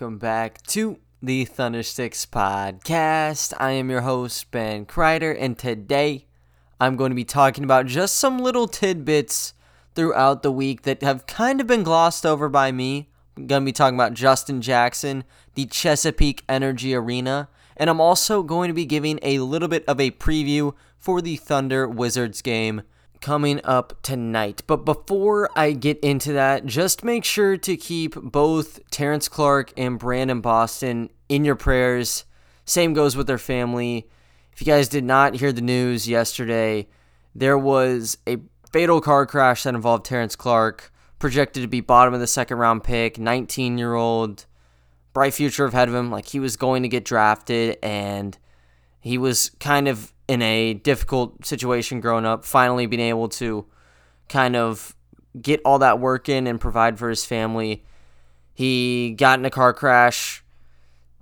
welcome back to the Thundersticks podcast. I am your host, Ben Kreider, and today I'm going to be talking about just some little tidbits throughout the week that have kind of been glossed over by me. I'm going to be talking about Justin Jackson, the Chesapeake Energy Arena, and I'm also going to be giving a little bit of a preview for the Thunder Wizards game coming up tonight. But before I get into that, just make sure to keep both Terrence Clark and Brandon Boston in your prayers. Same goes with their family. If you guys did not hear the news yesterday, there was a fatal car crash that involved Terrence Clark, projected to be bottom of the second round pick, 19 year old, bright future ahead of him. Like he was going to get drafted and he was kind of in a difficult situation growing up, finally being able to kind of get all that work in and provide for his family. He got in a car crash,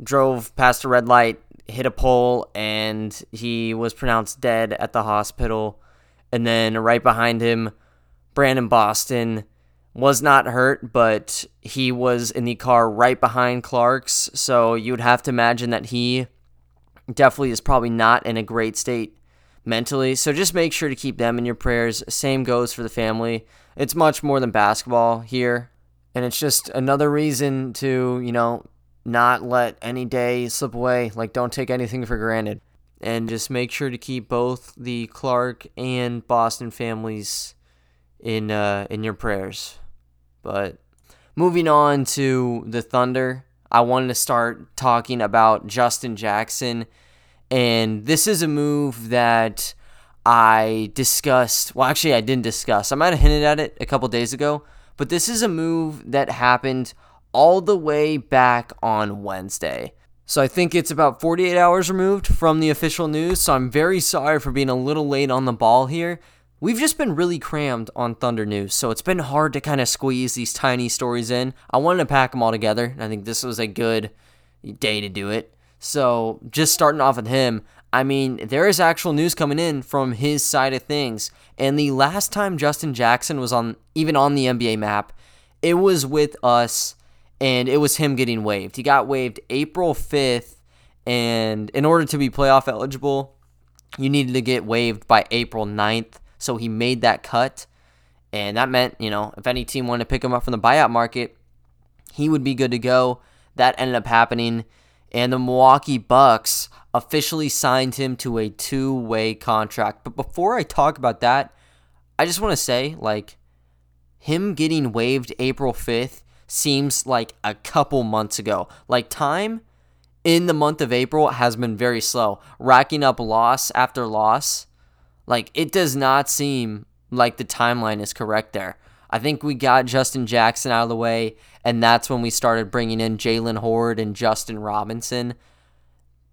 drove past a red light, hit a pole, and he was pronounced dead at the hospital. And then right behind him, Brandon Boston was not hurt, but he was in the car right behind Clark's. So you would have to imagine that he definitely is probably not in a great state mentally. So just make sure to keep them in your prayers. Same goes for the family. It's much more than basketball here. And it's just another reason to, you know, not let any day slip away. Like, don't take anything for granted. And just make sure to keep both the Clark and Boston families in uh, in your prayers. But moving on to the Thunder, I wanted to start talking about Justin Jackson. And this is a move that I discussed. Well, actually, I didn't discuss. I might have hinted at it a couple days ago. But this is a move that happened all the way back on Wednesday. So I think it's about 48 hours removed from the official news. So I'm very sorry for being a little late on the ball here. We've just been really crammed on Thunder News, so it's been hard to kind of squeeze these tiny stories in. I wanted to pack them all together, and I think this was a good day to do it. So, just starting off with him, I mean, there is actual news coming in from his side of things. And the last time Justin Jackson was on, even on the NBA map, it was with us, and it was him getting waived. He got waived April 5th, and in order to be playoff eligible, you needed to get waived by April 9th. So he made that cut. And that meant, you know, if any team wanted to pick him up from the buyout market, he would be good to go. That ended up happening. And the Milwaukee Bucks officially signed him to a two way contract. But before I talk about that, I just want to say, like, him getting waived April 5th seems like a couple months ago. Like, time in the month of April has been very slow, racking up loss after loss. Like, it does not seem like the timeline is correct there. I think we got Justin Jackson out of the way, and that's when we started bringing in Jaylen Hoard and Justin Robinson.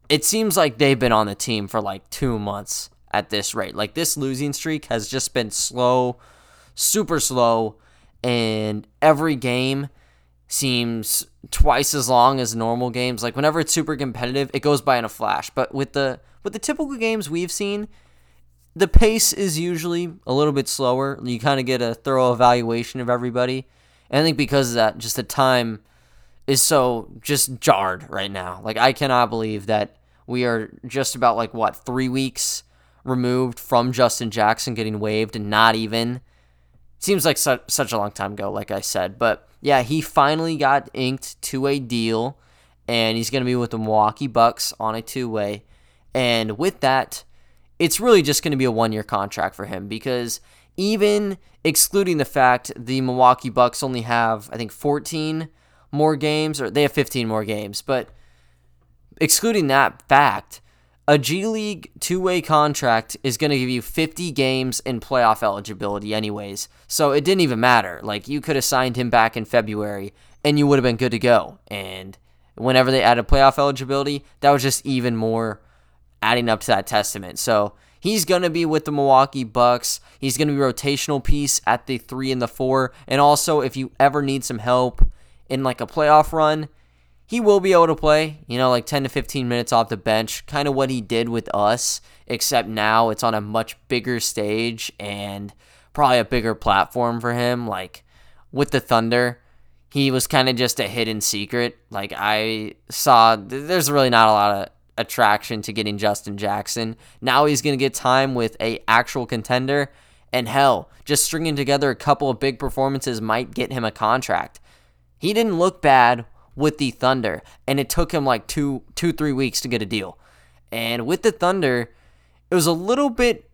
It seems like they've been on the team for like two months at this rate. Like, this losing streak has just been slow, super slow, and every game seems twice as long as normal games. Like whenever it's super competitive, it goes by in a flash. But with the with the typical games we've seen, the pace is usually a little bit slower. You kind of get a thorough evaluation of everybody. And I think because of that, just the time is so just jarred right now. Like I cannot believe that we are just about like what three weeks removed from Justin Jackson getting waived, and not even. Seems like such such a long time ago, like I said. But yeah, he finally got inked to a deal, and he's going to be with the Milwaukee Bucks on a two way. And with that, it's really just going to be a one year contract for him because even excluding the fact the Milwaukee Bucks only have, I think, 14 more games, or they have 15 more games, but excluding that fact, a G League two way contract is going to give you 50 games in playoff eligibility, anyways. So it didn't even matter. Like, you could have signed him back in February and you would have been good to go. And whenever they added playoff eligibility, that was just even more adding up to that testament. So he's going to be with the Milwaukee Bucks. He's going to be rotational piece at the three and the four. And also, if you ever need some help in like a playoff run, he will be able to play, you know, like 10 to 15 minutes off the bench, kind of what he did with us, except now it's on a much bigger stage and probably a bigger platform for him. Like with the Thunder, he was kind of just a hidden secret. Like I saw, there's really not a lot of attraction to getting Justin Jackson. Now he's going to get time with a actual contender, and hell, just stringing together a couple of big performances might get him a contract. He didn't look bad with the Thunder, and it took him like two, two, three weeks to get a deal. And with the Thunder, it was a little bit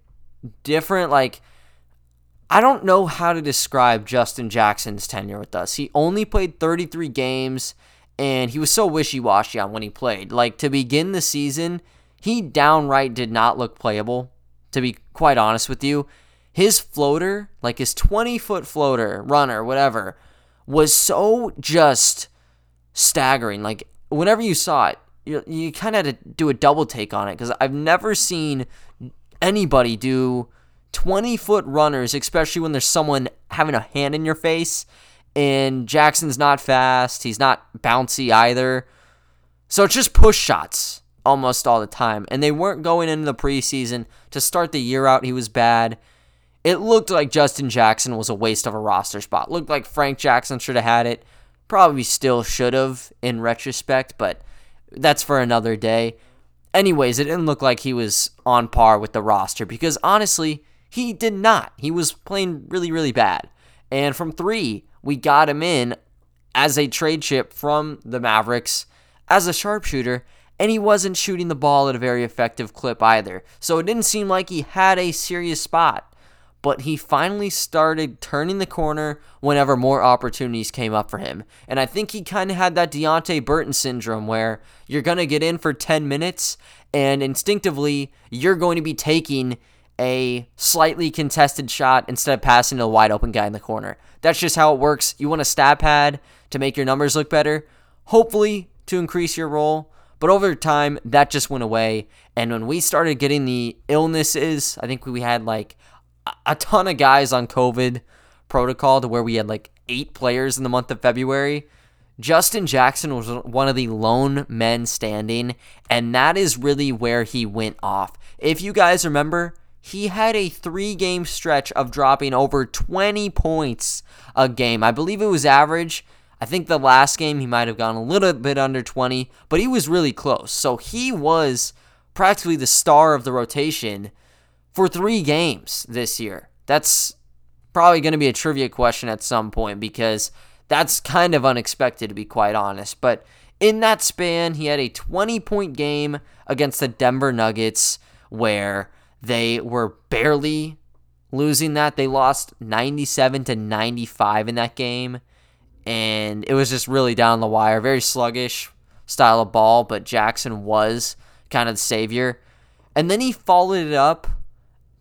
different. Like I don't know how to describe Justin Jackson's tenure with us. He only played 33 games and he was so wishy washy on when he played. Like to begin the season, he downright did not look playable, to be quite honest with you. His floater, like his 20 foot floater, runner, whatever, was so just staggering. Like whenever you saw it, you, you kind of had to do a double take on it because I've never seen anybody do 20 foot runners, especially when there's someone having a hand in your face. And Jackson's not fast. He's not bouncy either. So it's just push shots almost all the time. And they weren't going into the preseason. To start the year out, he was bad. It looked like Justin Jackson was a waste of a roster spot. Looked like Frank Jackson should have had it. Probably still should have in retrospect, but that's for another day. Anyways, it didn't look like he was on par with the roster because honestly, he did not. He was playing really, really bad. And from three, we got him in as a trade chip from the Mavericks as a sharpshooter, and he wasn't shooting the ball at a very effective clip either. So it didn't seem like he had a serious spot. But he finally started turning the corner whenever more opportunities came up for him. And I think he kind of had that Deonte Burton syndrome where you're going to get in for 10 minutes and instinctively you're going to be taking a slightly contested shot instead of passing to a wide open guy in the corner. That's just how it works. You want a stat pad to make your numbers look better, hopefully to increase your role. But over time, that just went away. And when we started getting the illnesses, I think we had like a ton of guys on COVID protocol to where we had like eight players in the month of February. Justin Jackson was one of the lone men standing, and that is really where he went off. If you guys remember, he had a three game stretch of dropping over 20 points a game. I believe it was average. I think the last game he might have gone a little bit under 20, but he was really close. So he was practically the star of the rotation for three games this year. That's probably going to be a trivia question at some point because that's kind of unexpected, to be quite honest. But in that span, he had a 20 point game against the Denver Nuggets where they were barely losing that. They lost 97 to 95 in that game. And it was just really down the wire. Very sluggish style of ball, but Jackson was kind of the savior. And then he followed it up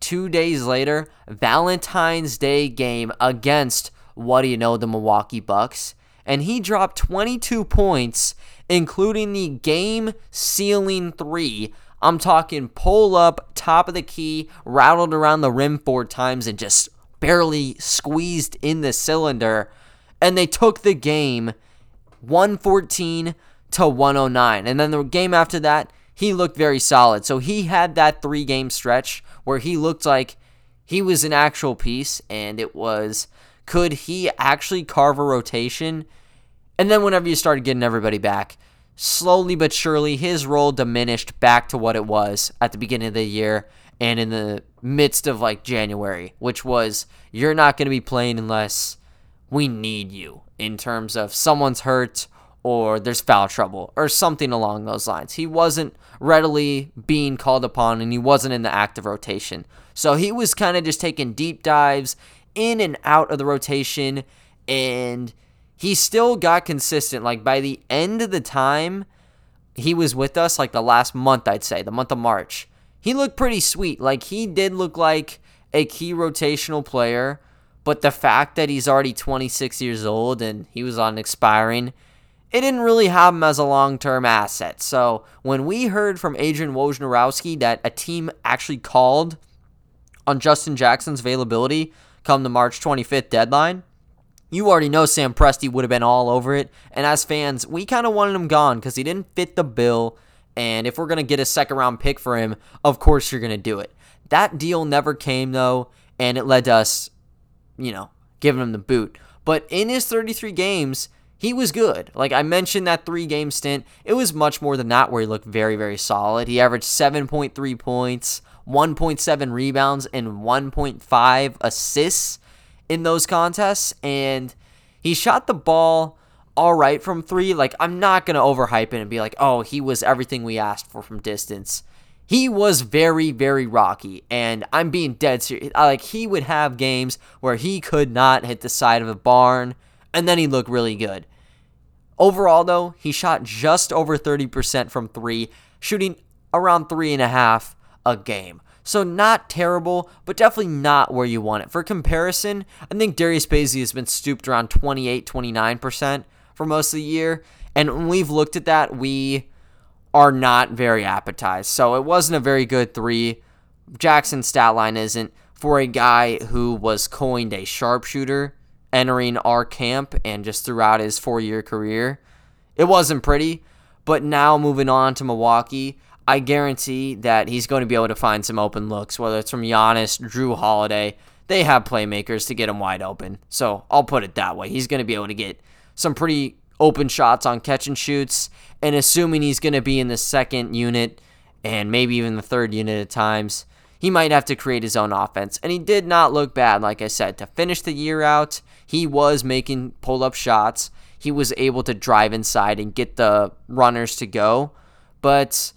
two days later, Valentine's Day game against what do you know, the Milwaukee Bucks. And he dropped 22 points, including the game sealing three I'm talking pull up, top of the key, rattled around the rim four times, and just barely squeezed in the cylinder. And they took the game 114 to 109. And then the game after that, he looked very solid. So he had that three game stretch where he looked like he was an actual piece, and it was could he actually carve a rotation? And then whenever you started getting everybody back, slowly but surely his role diminished back to what it was at the beginning of the year and in the midst of like January, which was you're not going to be playing unless we need you in terms of someone's hurt or there's foul trouble or something along those lines. He wasn't readily being called upon and he wasn't in the active rotation. So he was kind of just taking deep dives in and out of the rotation and he still got consistent. Like by the end of the time he was with us, like the last month, I'd say, the month of March, he looked pretty sweet. Like he did look like a key rotational player. But the fact that he's already 26 years old and he was on expiring, it didn't really have him as a long term asset. So when we heard from Adrian Wojnarowski that a team actually called on Justin Jackson's availability come the March 25th deadline, you already know Sam Presti would have been all over it. And as fans, we kind of wanted him gone because he didn't fit the bill. And if we're going to get a second round pick for him, of course you're going to do it. That deal never came, though, and it led to us, you know, giving him the boot. But in his 33 games, he was good. Like I mentioned that three game stint, it was much more than that where he looked very, very solid. He averaged 7.3 points, 1.7 rebounds, and 1.5 assists in those contests. And he shot the ball all right from three. Like, I'm not going to overhype it and be like, oh, he was everything we asked for from distance. He was very, very rocky, and I'm being dead serious. Like, he would have games where he could not hit the side of a barn, and then he looked really good. Overall, though, he shot just over 30% from three, shooting around three and a half a game. So not terrible, but definitely not where you want it. For comparison, I think Darius Bazley has been stooped around 28, 29% for most of the year. And when we've looked at that, we are not very appetized. So it wasn't a very good three. Jackson's stat line isn't for a guy who was coined a sharpshooter entering our camp and just throughout his four year career. It wasn't pretty, but now moving on to Milwaukee, I guarantee that he's going to be able to find some open looks, whether it's from Giannis, Jrue Holiday. They have playmakers to get him wide open. So I'll put it that way. He's going to be able to get some pretty open shots on catch and shoots. And assuming he's going to be in the second unit and maybe even the third unit at times, he might have to create his own offense. And he did not look bad, like I said. To finish the year out, he was making pull up shots. He was able to drive inside and get the runners to go. But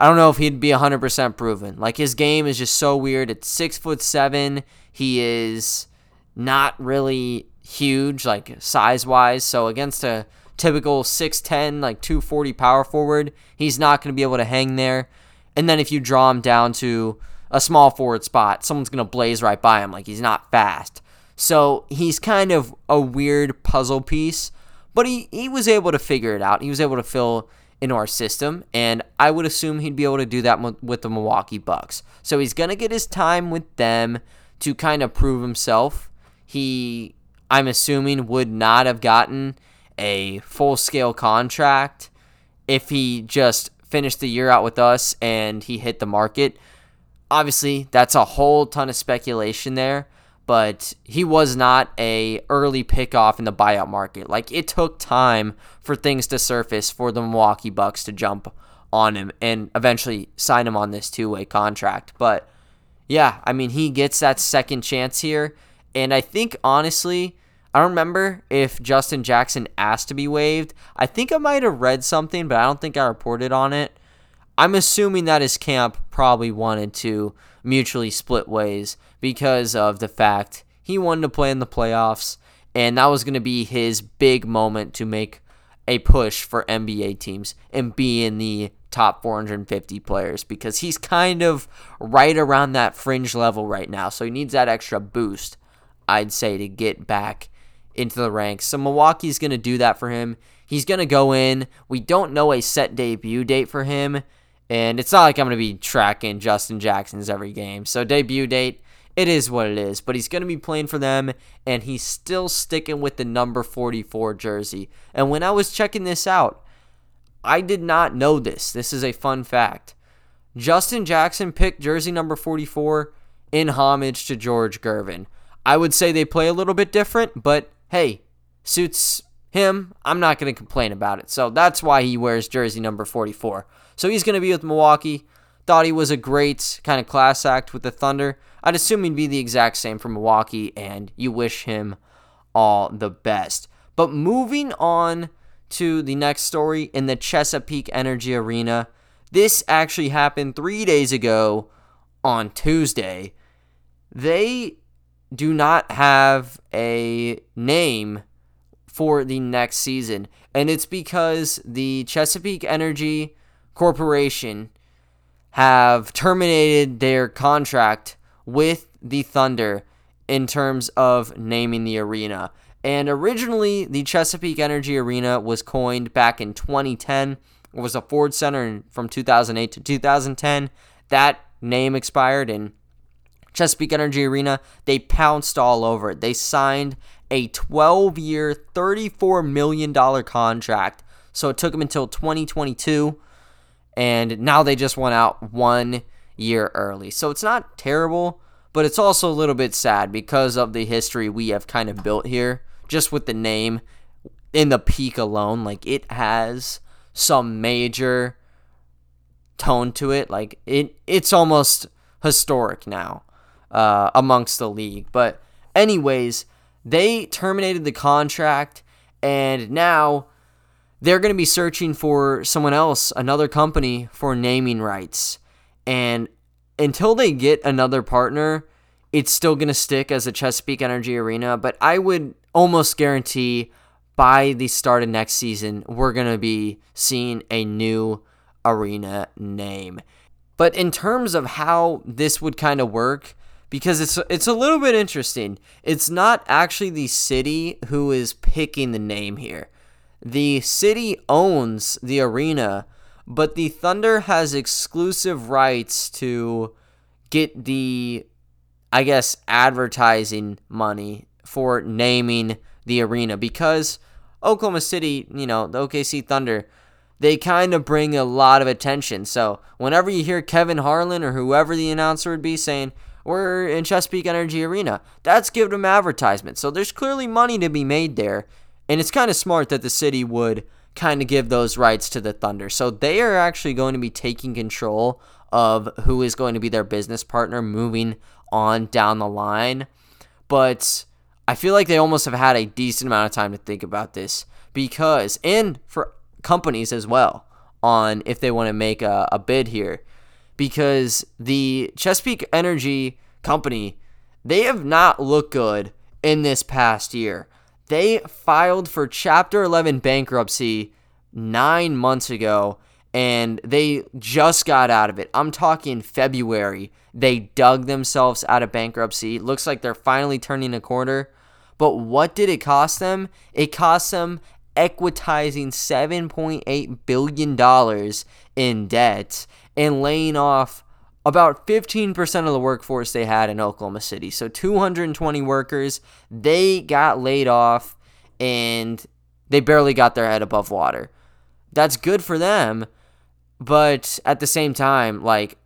I don't know if he'd be 100% proven. Like his game is just so weird. It's six foot seven. He is not really huge, like size wise. So against a typical 6'10, like 240 power forward, he's not going to be able to hang there. And then if you draw him down to a small forward spot, someone's going to blaze right by him. Like he's not fast. So he's kind of a weird puzzle piece, but he, he was able to figure it out. He was able to fill into our system, and I would assume he'd be able to do that with the Milwaukee Bucks. So he's going to get his time with them to kind of prove himself. He, I'm assuming, would not have gotten a full scale contract if he just finished the year out with us and he hit the market. Obviously, that's a whole ton of speculation there but he was not a early pickoff in the buyout market. Like it took time for things to surface for the Milwaukee Bucks to jump on him and eventually sign him on this two-way contract. But yeah, I mean he gets that second chance here and I think honestly I don't remember if Justin Jackson asked to be waived. I think I might have read something, but I don't think I reported on it. I'm assuming that his camp probably wanted to mutually split ways because of the fact he wanted to play in the playoffs, and that was going to be his big moment to make a push for NBA teams and be in the top 450 players because he's kind of right around that fringe level right now. So he needs that extra boost, I'd say, to get back into the ranks. So Milwaukee's going to do that for him. He's going to go in. We don't know a set debut date for him. And it's not like I'm going to be tracking Justin Jackson's every game. So debut date, it is what it is. But he's going to be playing for them, and he's still sticking with the number 44 jersey. And when I was checking this out, I did not know this. This is a fun fact. Justin Jackson picked jersey number 44 in homage to George Gervin. I would say they play a little bit different, but hey, suits him. I'm not going to complain about it. So that's why he wears jersey number 44. So he's going to be with Milwaukee. Thought he was a great kind of class act with the Thunder. I'd assume he'd be the exact same for Milwaukee, and you wish him all the best. But moving on to the next story in the Chesapeake Energy Arena. This actually happened three days ago on Tuesday. They do not have a name for the next season, and it's because the Chesapeake Energy Corporation have terminated their contract with the Thunder in terms of naming the arena. And originally, the Chesapeake Energy Arena was coined back in 2010. It was a Ford Center from 2008 to 2010. That name expired, and Chesapeake Energy Arena, they pounced all over it. They signed a 12 year, $34 million contract. So it took them until 2022 and now they just went out one year early. So it's not terrible, but it's also a little bit sad because of the history we have kind of built here, just with the name. in the peak alone, like it has some major tone to it. Like it, it's almost historic now uh, amongst the league. But anyways, they terminated the contract, and now they're going to be searching for someone else, another company for naming rights. And until they get another partner, it's still going to stick as a Chesapeake Energy Arena. But I would almost guarantee by the start of next season, we're going to be seeing a new arena name. But in terms of how this would kind of work, because it's it's a little bit interesting. It's not actually the city who is picking the name here. The city owns the arena, but the Thunder has exclusive rights to get the I guess advertising money for naming the arena because Oklahoma City, you know, the OKC Thunder, they kind of bring a lot of attention. So whenever you hear Kevin Harlan or whoever the announcer would be saying, we're in Chesapeake Energy Arena, that's giving them advertisement. So there's clearly money to be made there. And it's kind of smart that the city would kind of give those rights to the Thunder. So they are actually going to be taking control of who is going to be their business partner moving on down the line. But I feel like they almost have had a decent amount of time to think about this because, and for companies as well, on if they want to make a, a bid here, because the Chesapeake Energy Company, they have not looked good in this past year. They filed for Chapter 11 bankruptcy nine months ago and they just got out of it. I'm talking February. They dug themselves out of bankruptcy. Looks like they're finally turning a corner. But what did it cost them? It cost them equitizing $7.8 billion in debt and laying off about 15% of the workforce they had in Oklahoma City. So 220 workers, they got laid off and they barely got their head above water. That's good for them but at the same time, like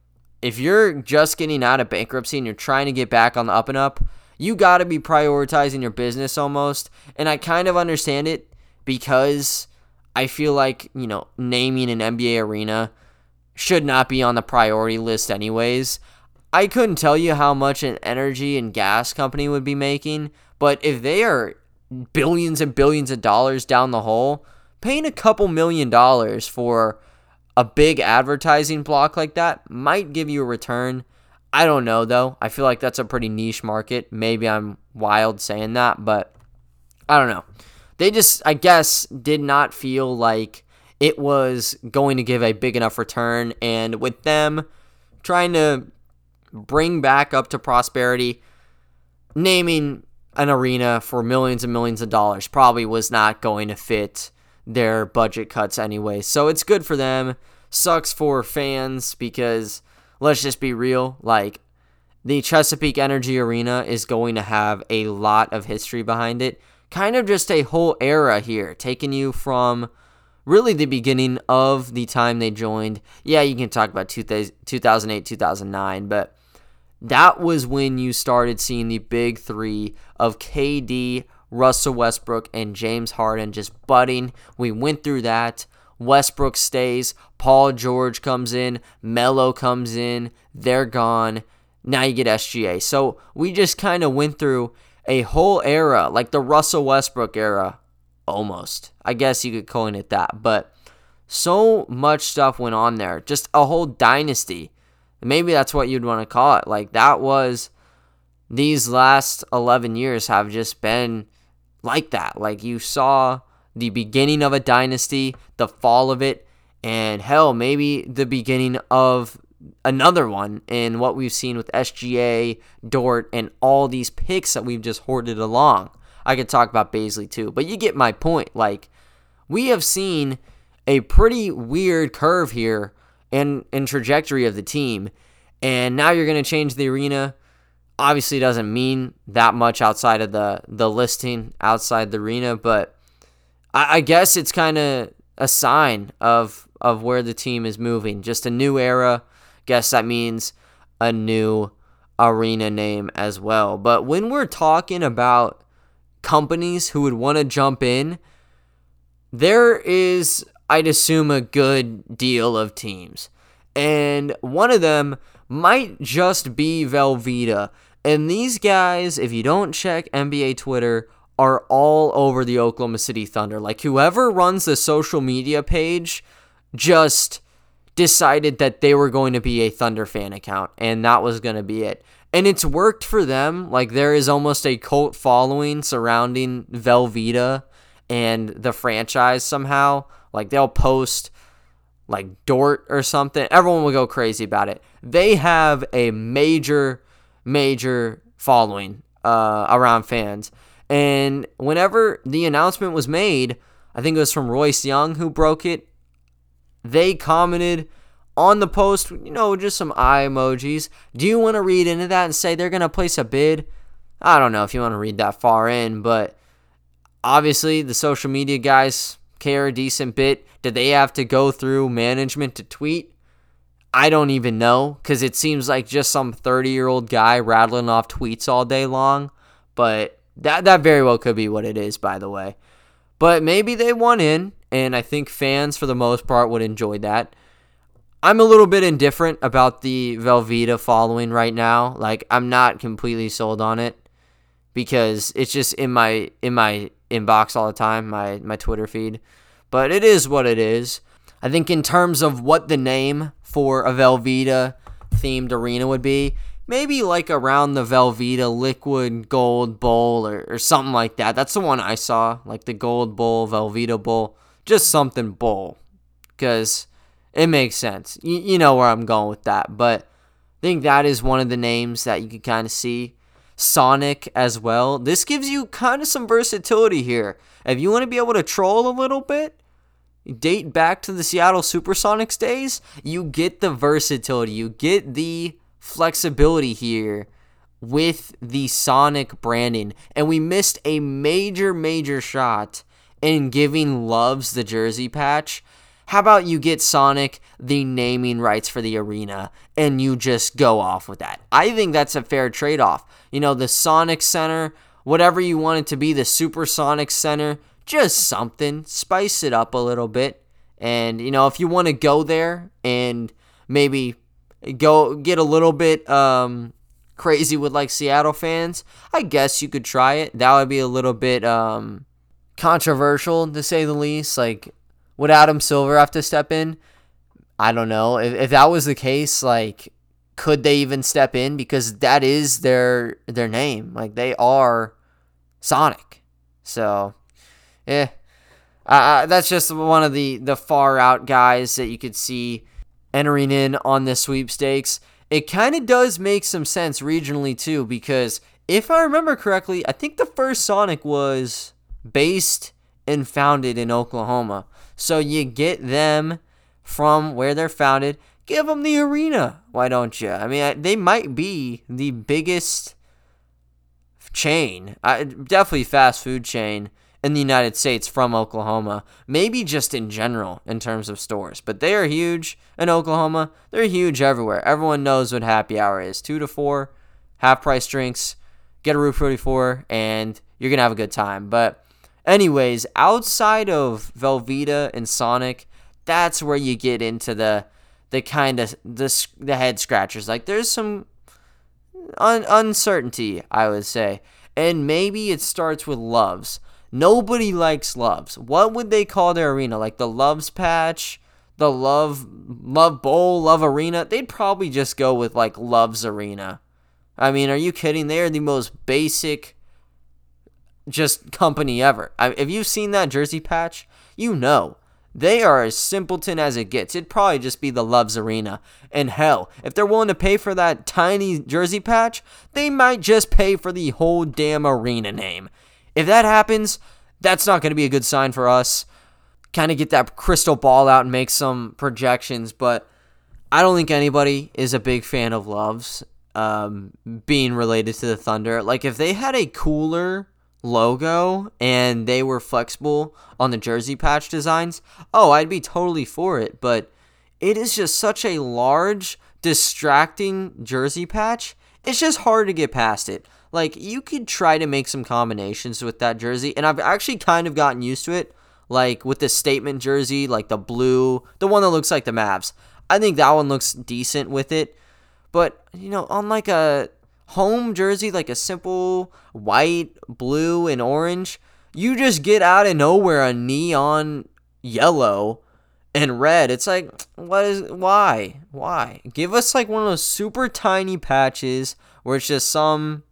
if you're just getting out of bankruptcy and you're trying to get back on the up and up, you got to be prioritizing your business almost. And I kind of understand it because I feel like, you know, naming an NBA arena should not be on the priority list anyways. I couldn't tell you how much an energy and gas company would be making, but if they are billions and billions of dollars down the hole, paying a couple million dollars for a big advertising block like that might give you a return. I don't know though. I feel like that's a pretty niche market. Maybe I'm wild saying that, but I don't know. They just, I guess, did not feel like it was going to give a big enough return. And with them trying to bring back up to prosperity, naming an arena for millions and millions of dollars probably was not going to fit their budget cuts anyway. So it's good for them. Sucks for fans because let's just be real, like the Chesapeake Energy Arena is going to have a lot of history behind it. Kind of just a whole era here, taking you from really the beginning of the time they joined. Yeah, you can talk about 2008, 2009, but that was when you started seeing the big three of KD, Russell Westbrook, and James Harden just budding. We went through that. Westbrook stays. Paul George comes in. Melo comes in. They're gone. Now you get SGA. So we just kind of went through a whole era, like the Russell Westbrook era, almost. I guess you could coin it that. But so much stuff went on there. Just a whole dynasty. Maybe that's what you'd want to call it. Like that was these last 11 years have just been like that. Like you saw the beginning of a dynasty, the fall of it, and hell, maybe the beginning of another one in what we've seen with SGA, Dort, and all these picks that we've just hoarded along. I could talk about Bazley too, but you get my point. Like, we have seen a pretty weird curve here and in trajectory of the team, and now you're going to change the arena obviously doesn't mean that much outside of the the listing outside the arena, but I, I guess it's kind of a sign of of where the team is moving. Just a new era. Guess that means a new arena name as well. But when we're talking about companies who would want to jump in, there is, I'd assume, a good deal of teams. And one of them might just be Velveeta. And these guys, if you don't check NBA Twitter, are all over the Oklahoma City Thunder. Like whoever runs the social media page just decided that they were going to be a Thunder fan account and that was going to be it. And it's worked for them. Like there is almost a cult following surrounding Velveeta and the franchise somehow. Like they'll post like Dort or something. Everyone will go crazy about it. They have a major, major following uh, around fans. And whenever the announcement was made, I think it was from Royce Young who broke it. They commented on the post, you know, just some eye emojis. Do you want to read into that and say they're going to place a bid? I don't know if you want to read that far in, but obviously the social media guys care a decent bit. Did they have to go through management to tweet? I don't even know because it seems like just some 30 year old guy rattling off tweets all day long. But that that very well could be what it is, by the way. But maybe they won in, and I think fans for the most part would enjoy that. I'm a little bit indifferent about the Velveeta following right now. Like I'm not completely sold on it because it's just in my in my inbox all the time, my my Twitter feed. But it is what it is. I think in terms of what the name for a Velveeta themed arena would be, maybe like around the Velveeta Liquid Gold Bowl or, or something like that. That's the one I saw, like the Gold Bowl, Velveeta Bowl, just something bowl, because it makes sense. You, you know where I'm going with that, but I think that is one of the names that you can kind of see. Sonic as well. This gives you kind of some versatility here. If you want to be able to troll a little bit, date back to the Seattle Supersonics days, you get the versatility. You get the flexibility here with the Sonic branding. And we missed a major, major shot in giving Loves the jersey patch. How about you get Sonic the naming rights for the arena and you just go off with that? I think that's a fair trade off. You know, the Sonic Center, whatever you want it to be, the Supersonic Center, just something. Spice it up a little bit. And, you know, if you want to go there and maybe go get a little bit um, crazy with like Seattle fans, I guess you could try it. That would be a little bit um, controversial to say the least. Like, would Adam Silver have to step in? I don't know. If, if that was the case, like, could they even step in? Because that is their their name. Like, they are Sonic. So, yeah. Uh, that's just one of the, the far out guys that you could see entering in on the sweepstakes. It kind of does make some sense regionally too, because if I remember correctly, I think the first Sonic was based and founded in Oklahoma. So you get them from where they're founded, give them the arena. Why don't you? I mean, they might be the biggest chain, definitely fast food chain in the United States from Oklahoma, maybe just in general in terms of stores. But they are huge in Oklahoma. They're huge everywhere. Everyone knows what happy hour is. Two to four, half price drinks, get a Route 44, and you're going to have a good time. But, anyways, outside of Velveeta and Sonic, that's where you get into the the kind of the, the head scratchers. Like, there's some un- uncertainty, I would say. And maybe it starts with loves. Nobody likes loves. What would they call their arena? Like the loves patch, the love love bowl, love arena? They'd probably just go with like loves arena. I mean, are you kidding? They are the most basic just company ever. I, if you've seen that jersey patch, you know they are as simpleton as it gets. It'd probably just be the Loves Arena. And hell, if they're willing to pay for that tiny jersey patch, they might just pay for the whole damn arena name. If that happens, that's not going to be a good sign for us. Kind of get that crystal ball out and make some projections, but I don't think anybody is a big fan of Loves um, being related to the Thunder. Like, if they had a cooler logo and they were flexible on the jersey patch designs, oh, I'd be totally for it. But it is just such a large, distracting jersey patch. It's just hard to get past it. Like you could try to make some combinations with that jersey, and I've actually kind of gotten used to it. like with the statement jersey, like the blue, the one that looks like the Mavs. I think that one looks decent with it. But, you know, on like a home jersey, like a simple white, blue, and orange, you just get out of nowhere a neon yellow and red. It's like, what is, why? Why? Give us like one of those super tiny patches where it's just some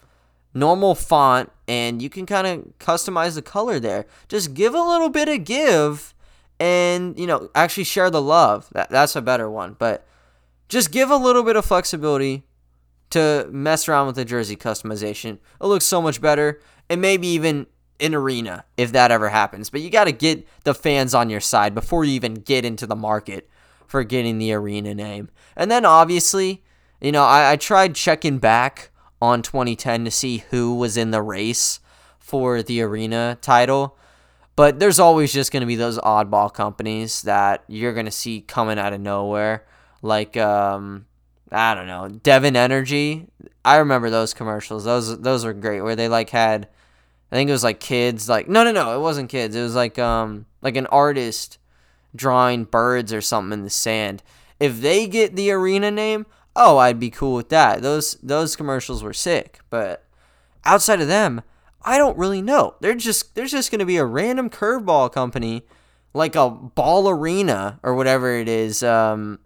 normal font and you can kind of customize the color there. Just give a little bit of give and, you know, actually share the love. That, that's a better one. But just give a little bit of flexibility to mess around with the jersey customization. It looks so much better. And maybe even in arena if that ever happens. But you got to get the fans on your side before you even get into the market for getting the arena name. And then obviously, you know, I, I tried checking back on 2010 to see who was in the race for the arena title. But there's always just going to be those oddball companies that you're going to see coming out of nowhere. Like, um, I don't know, Devon Energy. I remember those commercials. Those those were great. Where they like had, I think it was like kids. Like no no no, it wasn't kids. It was like um like an artist drawing birds or something in the sand. If they get the arena name, oh, I'd be cool with that. Those those commercials were sick, but outside of them, I don't really know. They're just there's just gonna be a random curveball company, like a ball arena or whatever it is, um,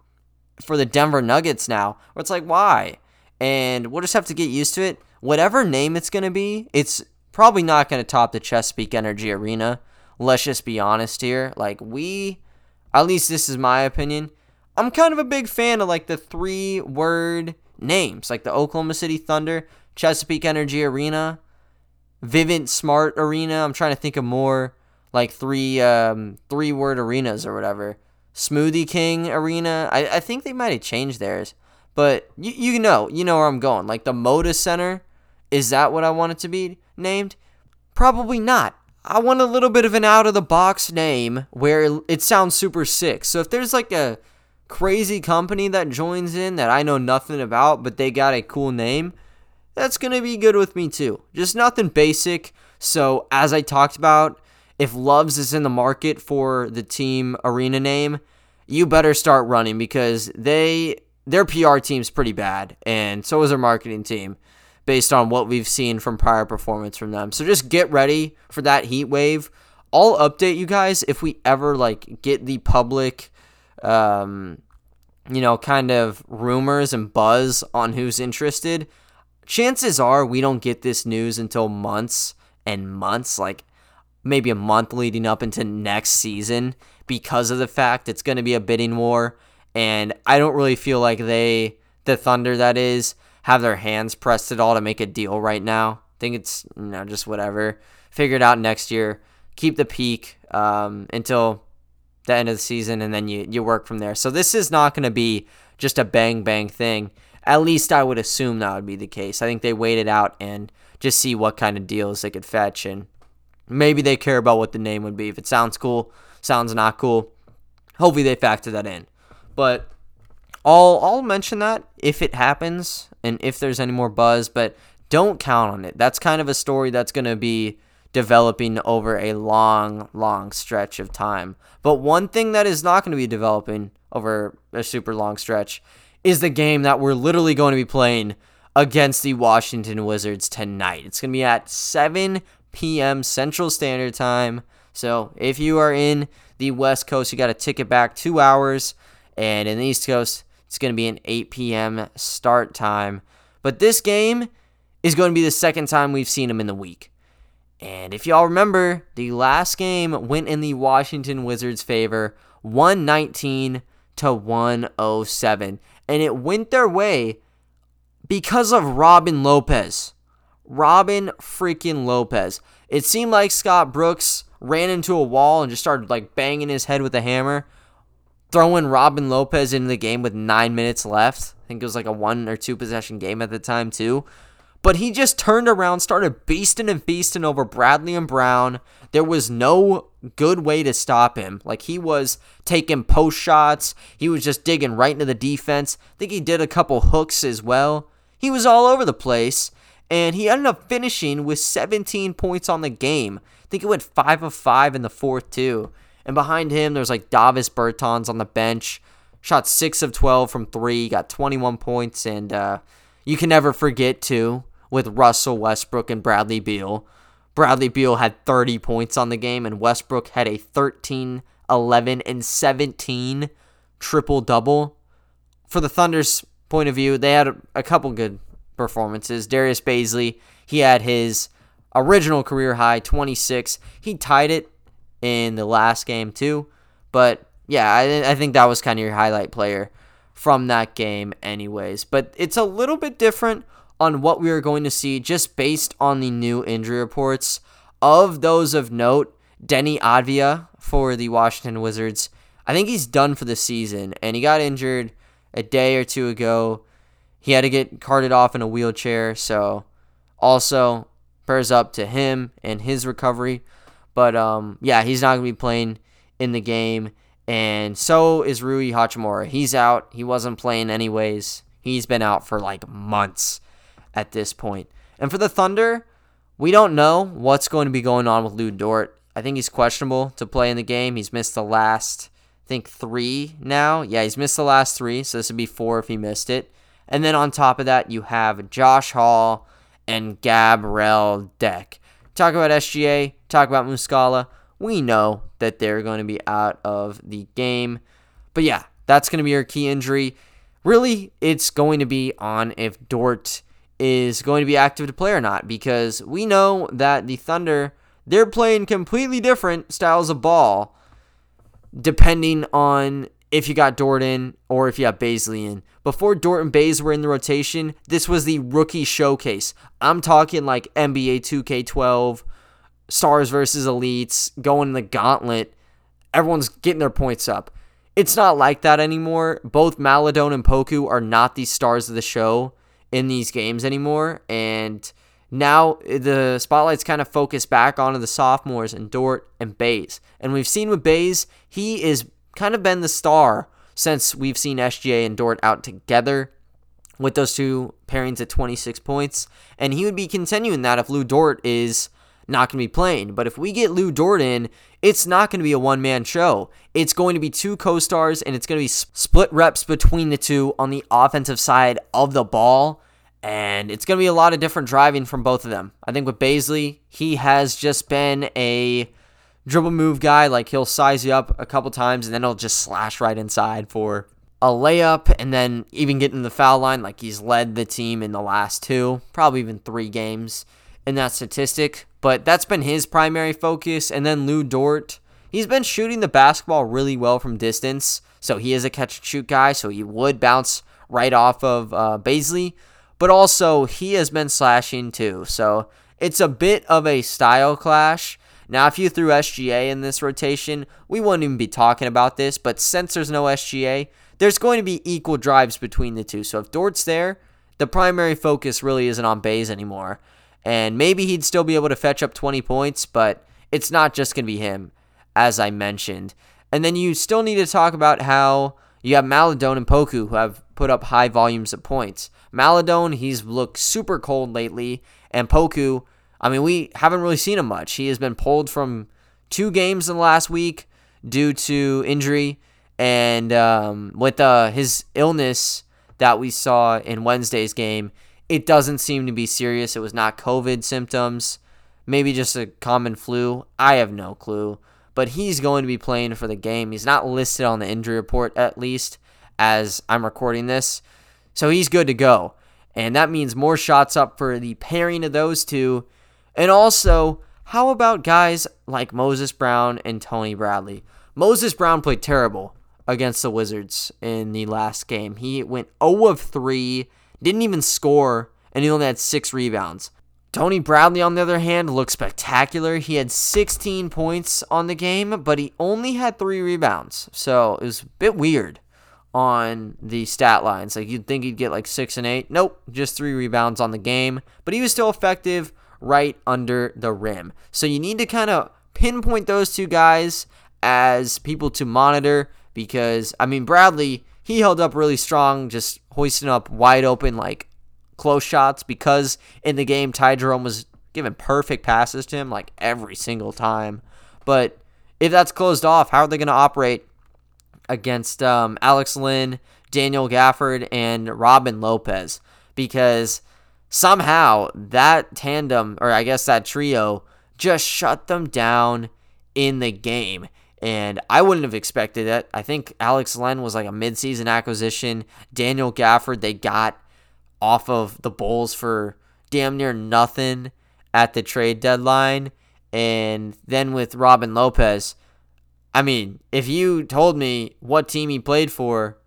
for the Denver Nuggets now. Where it's like, why? And we'll just have to get used to it. Whatever name it's gonna be, it's probably not gonna top the Chesapeake Energy Arena. Let's just be honest here. Like we, at least this is my opinion I'm kind of a big fan of like the three word names, like the Oklahoma City Thunder, Chesapeake Energy Arena, Vivint Smart Arena. I'm trying to think of more like three um, three word arenas or whatever. Smoothie King Arena. I, I think they might have changed theirs, but you, you know you know where I'm going. Like the Moda Center, is that what I want it to be named? Probably not. I want a little bit of an out of the box name where it sounds super sick. So if there's like a crazy company that joins in that I know nothing about, but they got a cool name, that's going to be good with me too. Just nothing basic. So, as I talked about, if Loves is in the market for the team arena name, you better start running because they their PR team's pretty bad, and so is their marketing team, based on what we've seen from prior performance from them. So just get ready for that heat wave. I'll update you guys if we ever like get the public um, you know, kind of rumors and buzz on who's interested, chances are we don't get this news until months and months, like maybe a month leading up into next season because of the fact it's going to be a bidding war. And I don't really feel like they, the Thunder that is, have their hands pressed at all to make a deal right now. I think it's, you know, just whatever. Figure it out next year. Keep the peak um, until the end of the season, and then you, you work from there. So this is not going to be just a bang bang thing. At least I would assume that would be the case. I think they waited out and just see what kind of deals they could fetch, and maybe they care about what the name would be. If it sounds cool, sounds not cool. Hopefully they factor that in. But I'll I'll mention that if it happens and if there's any more buzz, but don't count on it. That's kind of a story that's going to be developing over a long, long stretch of time. But one thing that is not going to be developing over a super long stretch is the game that we're literally going to be playing against the Washington Wizards tonight. It's going to be at 7 p.m. Central Standard Time. So if you are in the West Coast, you got to ticket back two hours. And in the East Coast, it's going to be an 8 p.m. start time. But this game is going to be the second time we've seen them in the week. And if y'all remember, the last game went in the Washington Wizards' favor, 119 to 107. And it went their way because of Robin Lopez. Robin freaking Lopez. It seemed like Scott Brooks ran into a wall and just started like banging his head with a hammer, throwing Robin Lopez into the game with nine minutes left. I think it was like a one or two possession game at the time, too. But he just turned around, started beasting and feasting over Bradley and Brown. There was no good way to stop him. Like he was taking post shots, he was just digging right into the defense. I think he did a couple hooks as well. He was all over the place. And he ended up finishing with 17 points on the game. I think he went 5 of 5 in the fourth, too. And behind him, there's like Davis Bertans on the bench. Shot 6 of 12 from 3, got 21 points, and uh, you can never forget, too, with Russell Westbrook and Bradley Beal. Bradley Beal had 30 points on the game, and Westbrook had a 13, 11, and 17 triple double. For the Thunder's point of view, they had a couple good performances. Darius Bazley, he had his original career high 26. He tied it in the last game too, but yeah, I, I think that was kind of your highlight player from that game, anyways. But it's a little bit different on what we are going to see just based on the new injury reports. Of those of note, Deni Avdija for the Washington Wizards. I think he's done for the season, and he got injured a day or two ago. He had to get carted off in a wheelchair, so also prayers up to him and his recovery. But um, yeah, he's not gonna be playing in the game, and so is Rui Hachimura. He's out. He wasn't playing anyways. He's been out for like months at this point. And for the Thunder, we don't know what's going to be going on with Lu Dort. I think he's questionable to play in the game. He's missed the last, I think, three now. Yeah, he's missed the last three, so this would be four if he missed it. And then on top of that, you have Josh Hall and Gabriel Deck. Talk about SGA, talk about Muscala. We know that they're going to be out of the game. But yeah, that's going to be your key injury. Really, it's going to be on if Dort is going to be active to play or not because we know that the Thunder they're playing completely different styles of ball depending on if you got Dort in or if you have Bazley in. Before Dort and Bays were in the rotation, this was the rookie showcase. I'm talking like NBA 2K12, stars versus elites, going in the gauntlet. Everyone's getting their points up. It's not like that anymore. Both Maledon and Poku are not the stars of the show in these games anymore. And now the spotlight's kind of focused back onto the sophomores and Dort and Bays. And we've seen with Bays, he is kind of been the star since we've seen SGA and Dort out together with those two pairings at 26 points. And he would be continuing that if Lu Dort is not going to be playing. But if we get Lu Dort in, it's not going to be a one man show. It's going to be two co stars, and it's going to be split reps between the two on the offensive side of the ball. And it's going to be a lot of different driving from both of them. I think with Bazley, he has just been a dribble move guy. Like he'll size you up a couple times and then he'll just slash right inside for a layup and then even getting the foul line. Like he's led the team in the last two, probably even three games in that statistic. But that's been his primary focus. And then Lu Dort, he's been shooting the basketball really well from distance. So he is a catch and shoot guy. So he would bounce right off of uh, Bazley. But also, he has been slashing too. So it's a bit of a style clash. Now, if you threw SGA in this rotation, we wouldn't even be talking about this. But since there's no SGA, there's going to be equal drives between the two. So if Dort's there, the primary focus really isn't on Bays anymore. And maybe he'd still be able to fetch up 20 points, but it's not just going to be him, as I mentioned. And then you still need to talk about how you have Maledon and Poku who have put up high volumes of points. Maledon, he's looked super cold lately, and Poku, I mean, we haven't really seen him much. He has been pulled from two games in the last week due to injury, and um, with uh, his illness that we saw in Wednesday's game, it doesn't seem to be serious. It was not COVID symptoms, maybe just a common flu. I have no clue. But he's going to be playing for the game. He's not listed on the injury report, at least, as I'm recording this. So he's good to go. And that means more shots up for the pairing of those two. And also, how about guys like Moses Brown and Tony Bradley? Moses Brown played terrible against the Wizards in the last game. He went 0 of 3, didn't even score, and he only had 6 rebounds. Tony Bradley, on the other hand, looked spectacular. He had 16 points on the game, but he only had 3 rebounds. So it was a bit weird on the stat lines. Like you'd think he'd get like six and eight. Nope, just three rebounds on the game. But he was still effective right under the rim. So you need to kind of pinpoint those two guys as people to monitor because I mean Bradley, he held up really strong, just hoisting up wide open like close shots because in the game Ty Jerome was giving perfect passes to him like every single time. But if that's closed off, how are they going to operate against um, Alex Len, Daniel Gafford, and Robin Lopez? Because somehow that tandem, or I guess that trio, just shut them down in the game. And I wouldn't have expected it. I think Alex Len was like a midseason acquisition. Daniel Gafford, they got off of the Bulls for damn near nothing at the trade deadline. And then with Robin Lopez, I mean, if you told me what team he played for,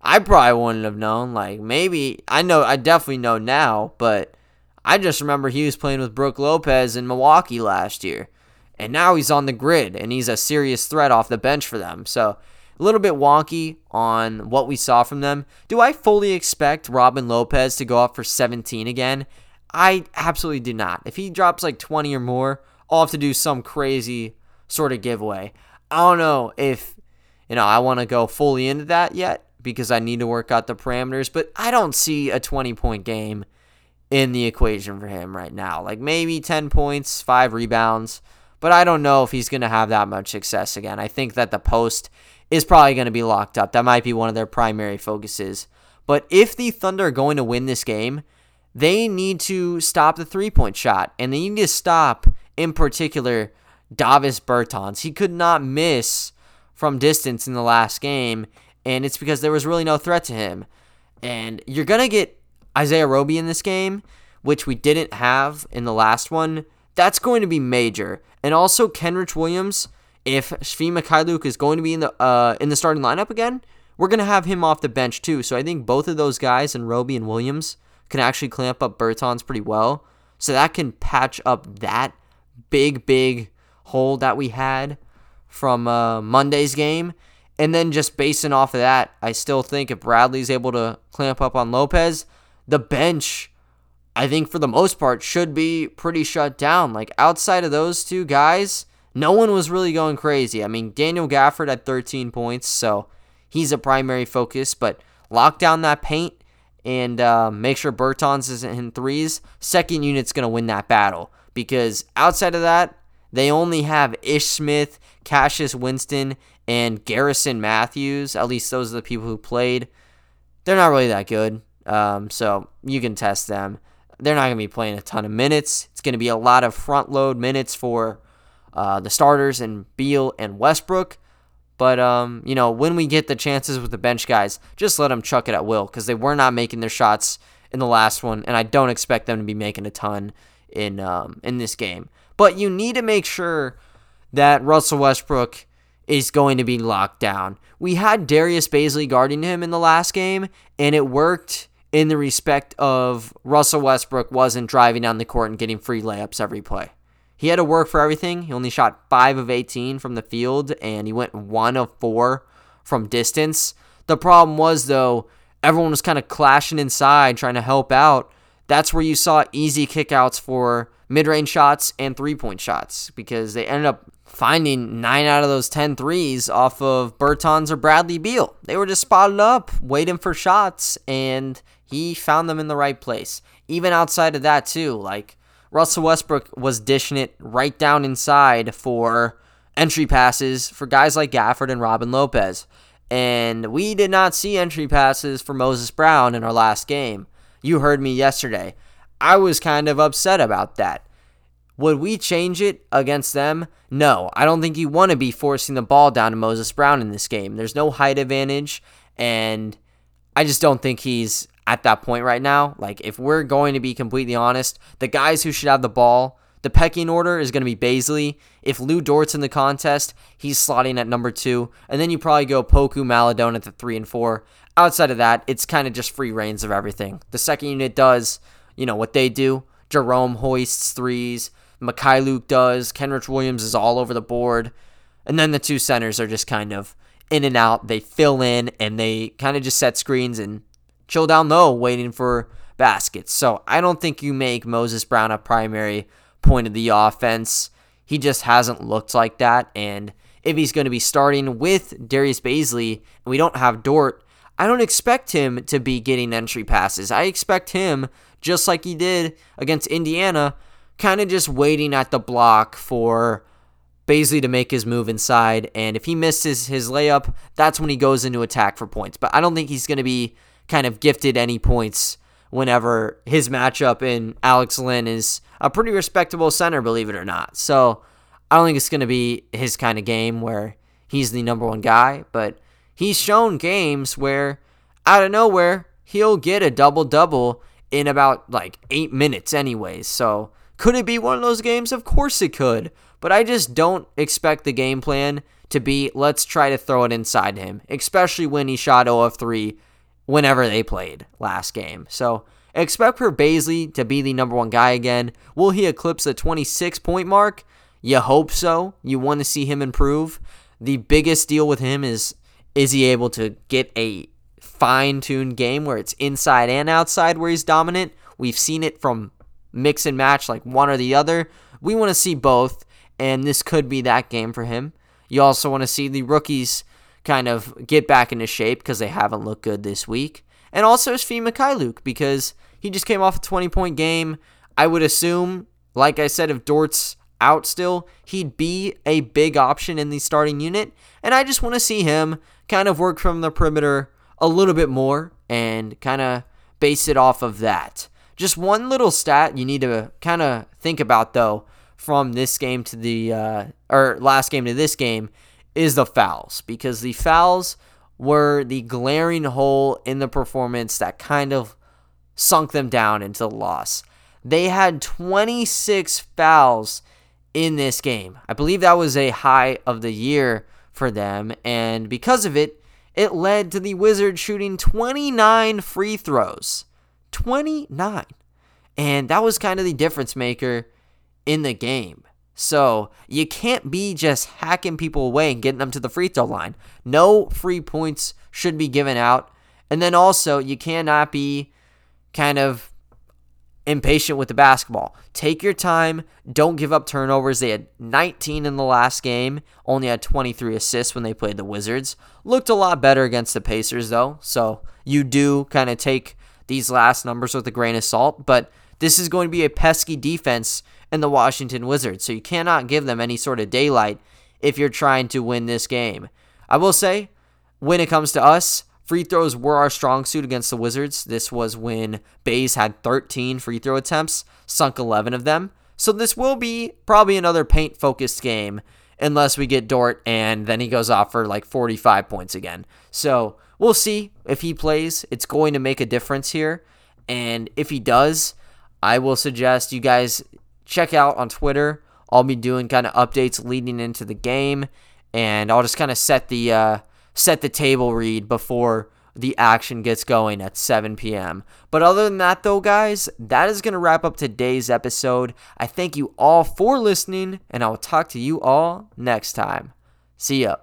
I probably wouldn't have known. Like, maybe, I know, I definitely know now, but I just remember he was playing with Brook Lopez in Milwaukee last year. And now he's on the grid and he's a serious threat off the bench for them. So, a little bit wonky on what we saw from them. Do I fully expect Robin Lopez to go up for 17 again? I absolutely do not. If he drops like 20 or more, I'll have to do some crazy sort of giveaway. I don't know if, you know, I want to go fully into that yet because I need to work out the parameters, but I don't see a 20 point game in the equation for him right now. Like maybe 10 points, five rebounds, but I don't know if he's going to have that much success again. I think that the post is probably going to be locked up. That might be one of their primary focuses. But if the Thunder are going to win this game, they need to stop the three point shot, and they need to stop, in particular, Davis Bertans. He could not miss from distance in the last game, and it's because there was really no threat to him. And you're going to get Isaiah Roby in this game, which we didn't have in the last one. That's going to be major. And also, Kenrich Williams, if Svi Mykhailiuk is going to be in the uh, in the starting lineup again, we're going to have him off the bench too. So I think both of those guys, and Roby and Williams, can actually clamp up Bertans pretty well. So that can patch up that big, big hole that we had from uh, Monday's game. And then just basing off of that, I still think if Bradley's able to clamp up on Lopez, the bench, I think for the most part, should be pretty shut down. Like outside of those two guys, no one was really going crazy. I mean, Daniel Gafford had 13 points, so he's a primary focus, but lock down that paint and uh, make sure Bertans isn't in threes, second unit's going to win that battle. Because outside of that, they only have Ish Smith, Cassius Winston, and Garrison Matthews. At least those are the people who played. They're not really that good. Um, so you can test them. They're not going to be playing a ton of minutes. It's going to be a lot of front load minutes for uh, the starters and Beal and Westbrook. But um, you know, when we get the chances with the bench guys, just let them chuck it at will because they were not making their shots in the last one, and I don't expect them to be making a ton in um, in this game. But you need to make sure that Russell Westbrook is going to be locked down. We had Darius Bazley guarding him in the last game, and it worked in the respect of Russell Westbrook wasn't driving down the court and getting free layups every play. He had to work for everything. He only shot 5 of 18 from the field and he went 1 of 4 from distance. The problem was, though, everyone was kind of clashing inside trying to help out. That's where you saw easy kickouts for mid range shots and three point shots because they ended up finding 9 out of those 10 threes off of Bertans or Bradley Beal. They were just spotted up, waiting for shots, and he found them in the right place. Even outside of that, too, like Russell Westbrook was dishing it right down inside for entry passes for guys like Gafford and Robin Lopez. And we did not see entry passes for Moses Brown in our last game. You heard me yesterday. I was kind of upset about that. Would we change it against them? No. I don't think you want to be forcing the ball down to Moses Brown in this game. There's no height advantage, and I just don't think he's at that point right now. Like, if we're going to be completely honest, the guys who should have the ball, the pecking order is going to be Bazley. If Lu Dort's in the contest, he's slotting at number two. And then you probably go Poku Maledon at the three and four. Outside of that, it's kind of just free reigns of everything. The second unit does, you know, what they do. Jerome hoists threes. Mykhailiuk does. Kenrich Williams is all over the board. And then the two centers are just kind of in and out. They fill in and they kind of just set screens and chill down low waiting for baskets. So I don't think you make Moses Brown a primary point of the offense. He just hasn't looked like that. And if he's going to be starting with Darius Bazley and we don't have Dort, I don't expect him to be getting entry passes. I expect him, just like he did against Indiana, kind of just waiting at the block for Bazley to make his move inside. And if he misses his layup, that's when he goes into attack for points. But I don't think he's going to be kind of gifted any points whenever his matchup in Alex Len is a pretty respectable center, believe it or not. So I don't think it's going to be his kind of game where he's the number one guy, but he's shown games where out of nowhere he'll get a double double in about like eight minutes, anyways. So could it be one of those games? Of course it could. But I just don't expect the game plan to be let's try to throw it inside him, especially when he shot 0 of 3 whenever they played last game. So expect for Bazley to be the number one guy again. Will he eclipse the 26 point mark? You hope so. You want to see him improve. The biggest deal with him is is he able to get a fine tuned game where it's inside and outside where he's dominant? We've seen it from mix and match like one or the other. We want to see both and this could be that game for him. You also want to see the rookies kind of get back into shape because they haven't looked good this week. And also Svi Mykhailiuk because he just came off a 20 point game. I would assume, like I said, if Dort's out still, he'd be a big option in the starting unit. And I just want to see him kind of work from the perimeter a little bit more and kind of base it off of that. Just one little stat you need to kind of think about though from this game to the uh, or last game to this game is the fouls because the fouls were the glaring hole in the performance that kind of sunk them down into the loss. They had 26 fouls in this game. I believe that was a high of the year for them, and because of it, it led to the Wizards shooting 29 free throws. 29. And that was kind of the difference maker in the game. So you can't be just hacking people away and getting them to the free throw line. No free points should be given out. And then also, you cannot be kind of impatient with the basketball. Take your time. Don't give up turnovers. They had 19 in the last game, only had 23 assists when they played the Wizards. Looked a lot better against the Pacers, though. So you do kind of take these last numbers with a grain of salt. But this is going to be a pesky defense in the Washington Wizards. So you cannot give them any sort of daylight if you're trying to win this game. I will say, when it comes to us, free throws were our strong suit against the Wizards. This was when Bays had 13 free throw attempts, sunk 11 of them. So this will be probably another paint focused game unless we get Dort and then he goes off for like 45 points again. So we'll see if he plays. It's going to make a difference here. And if he does, I will suggest you guys check out on Twitter. I'll be doing kind of updates leading into the game, and I'll just kind of set the uh, set the table read before the action gets going at 7 p.m. But other than that, though, guys, that is going to wrap up today's episode. I thank you all for listening, and I will talk to you all next time. See ya.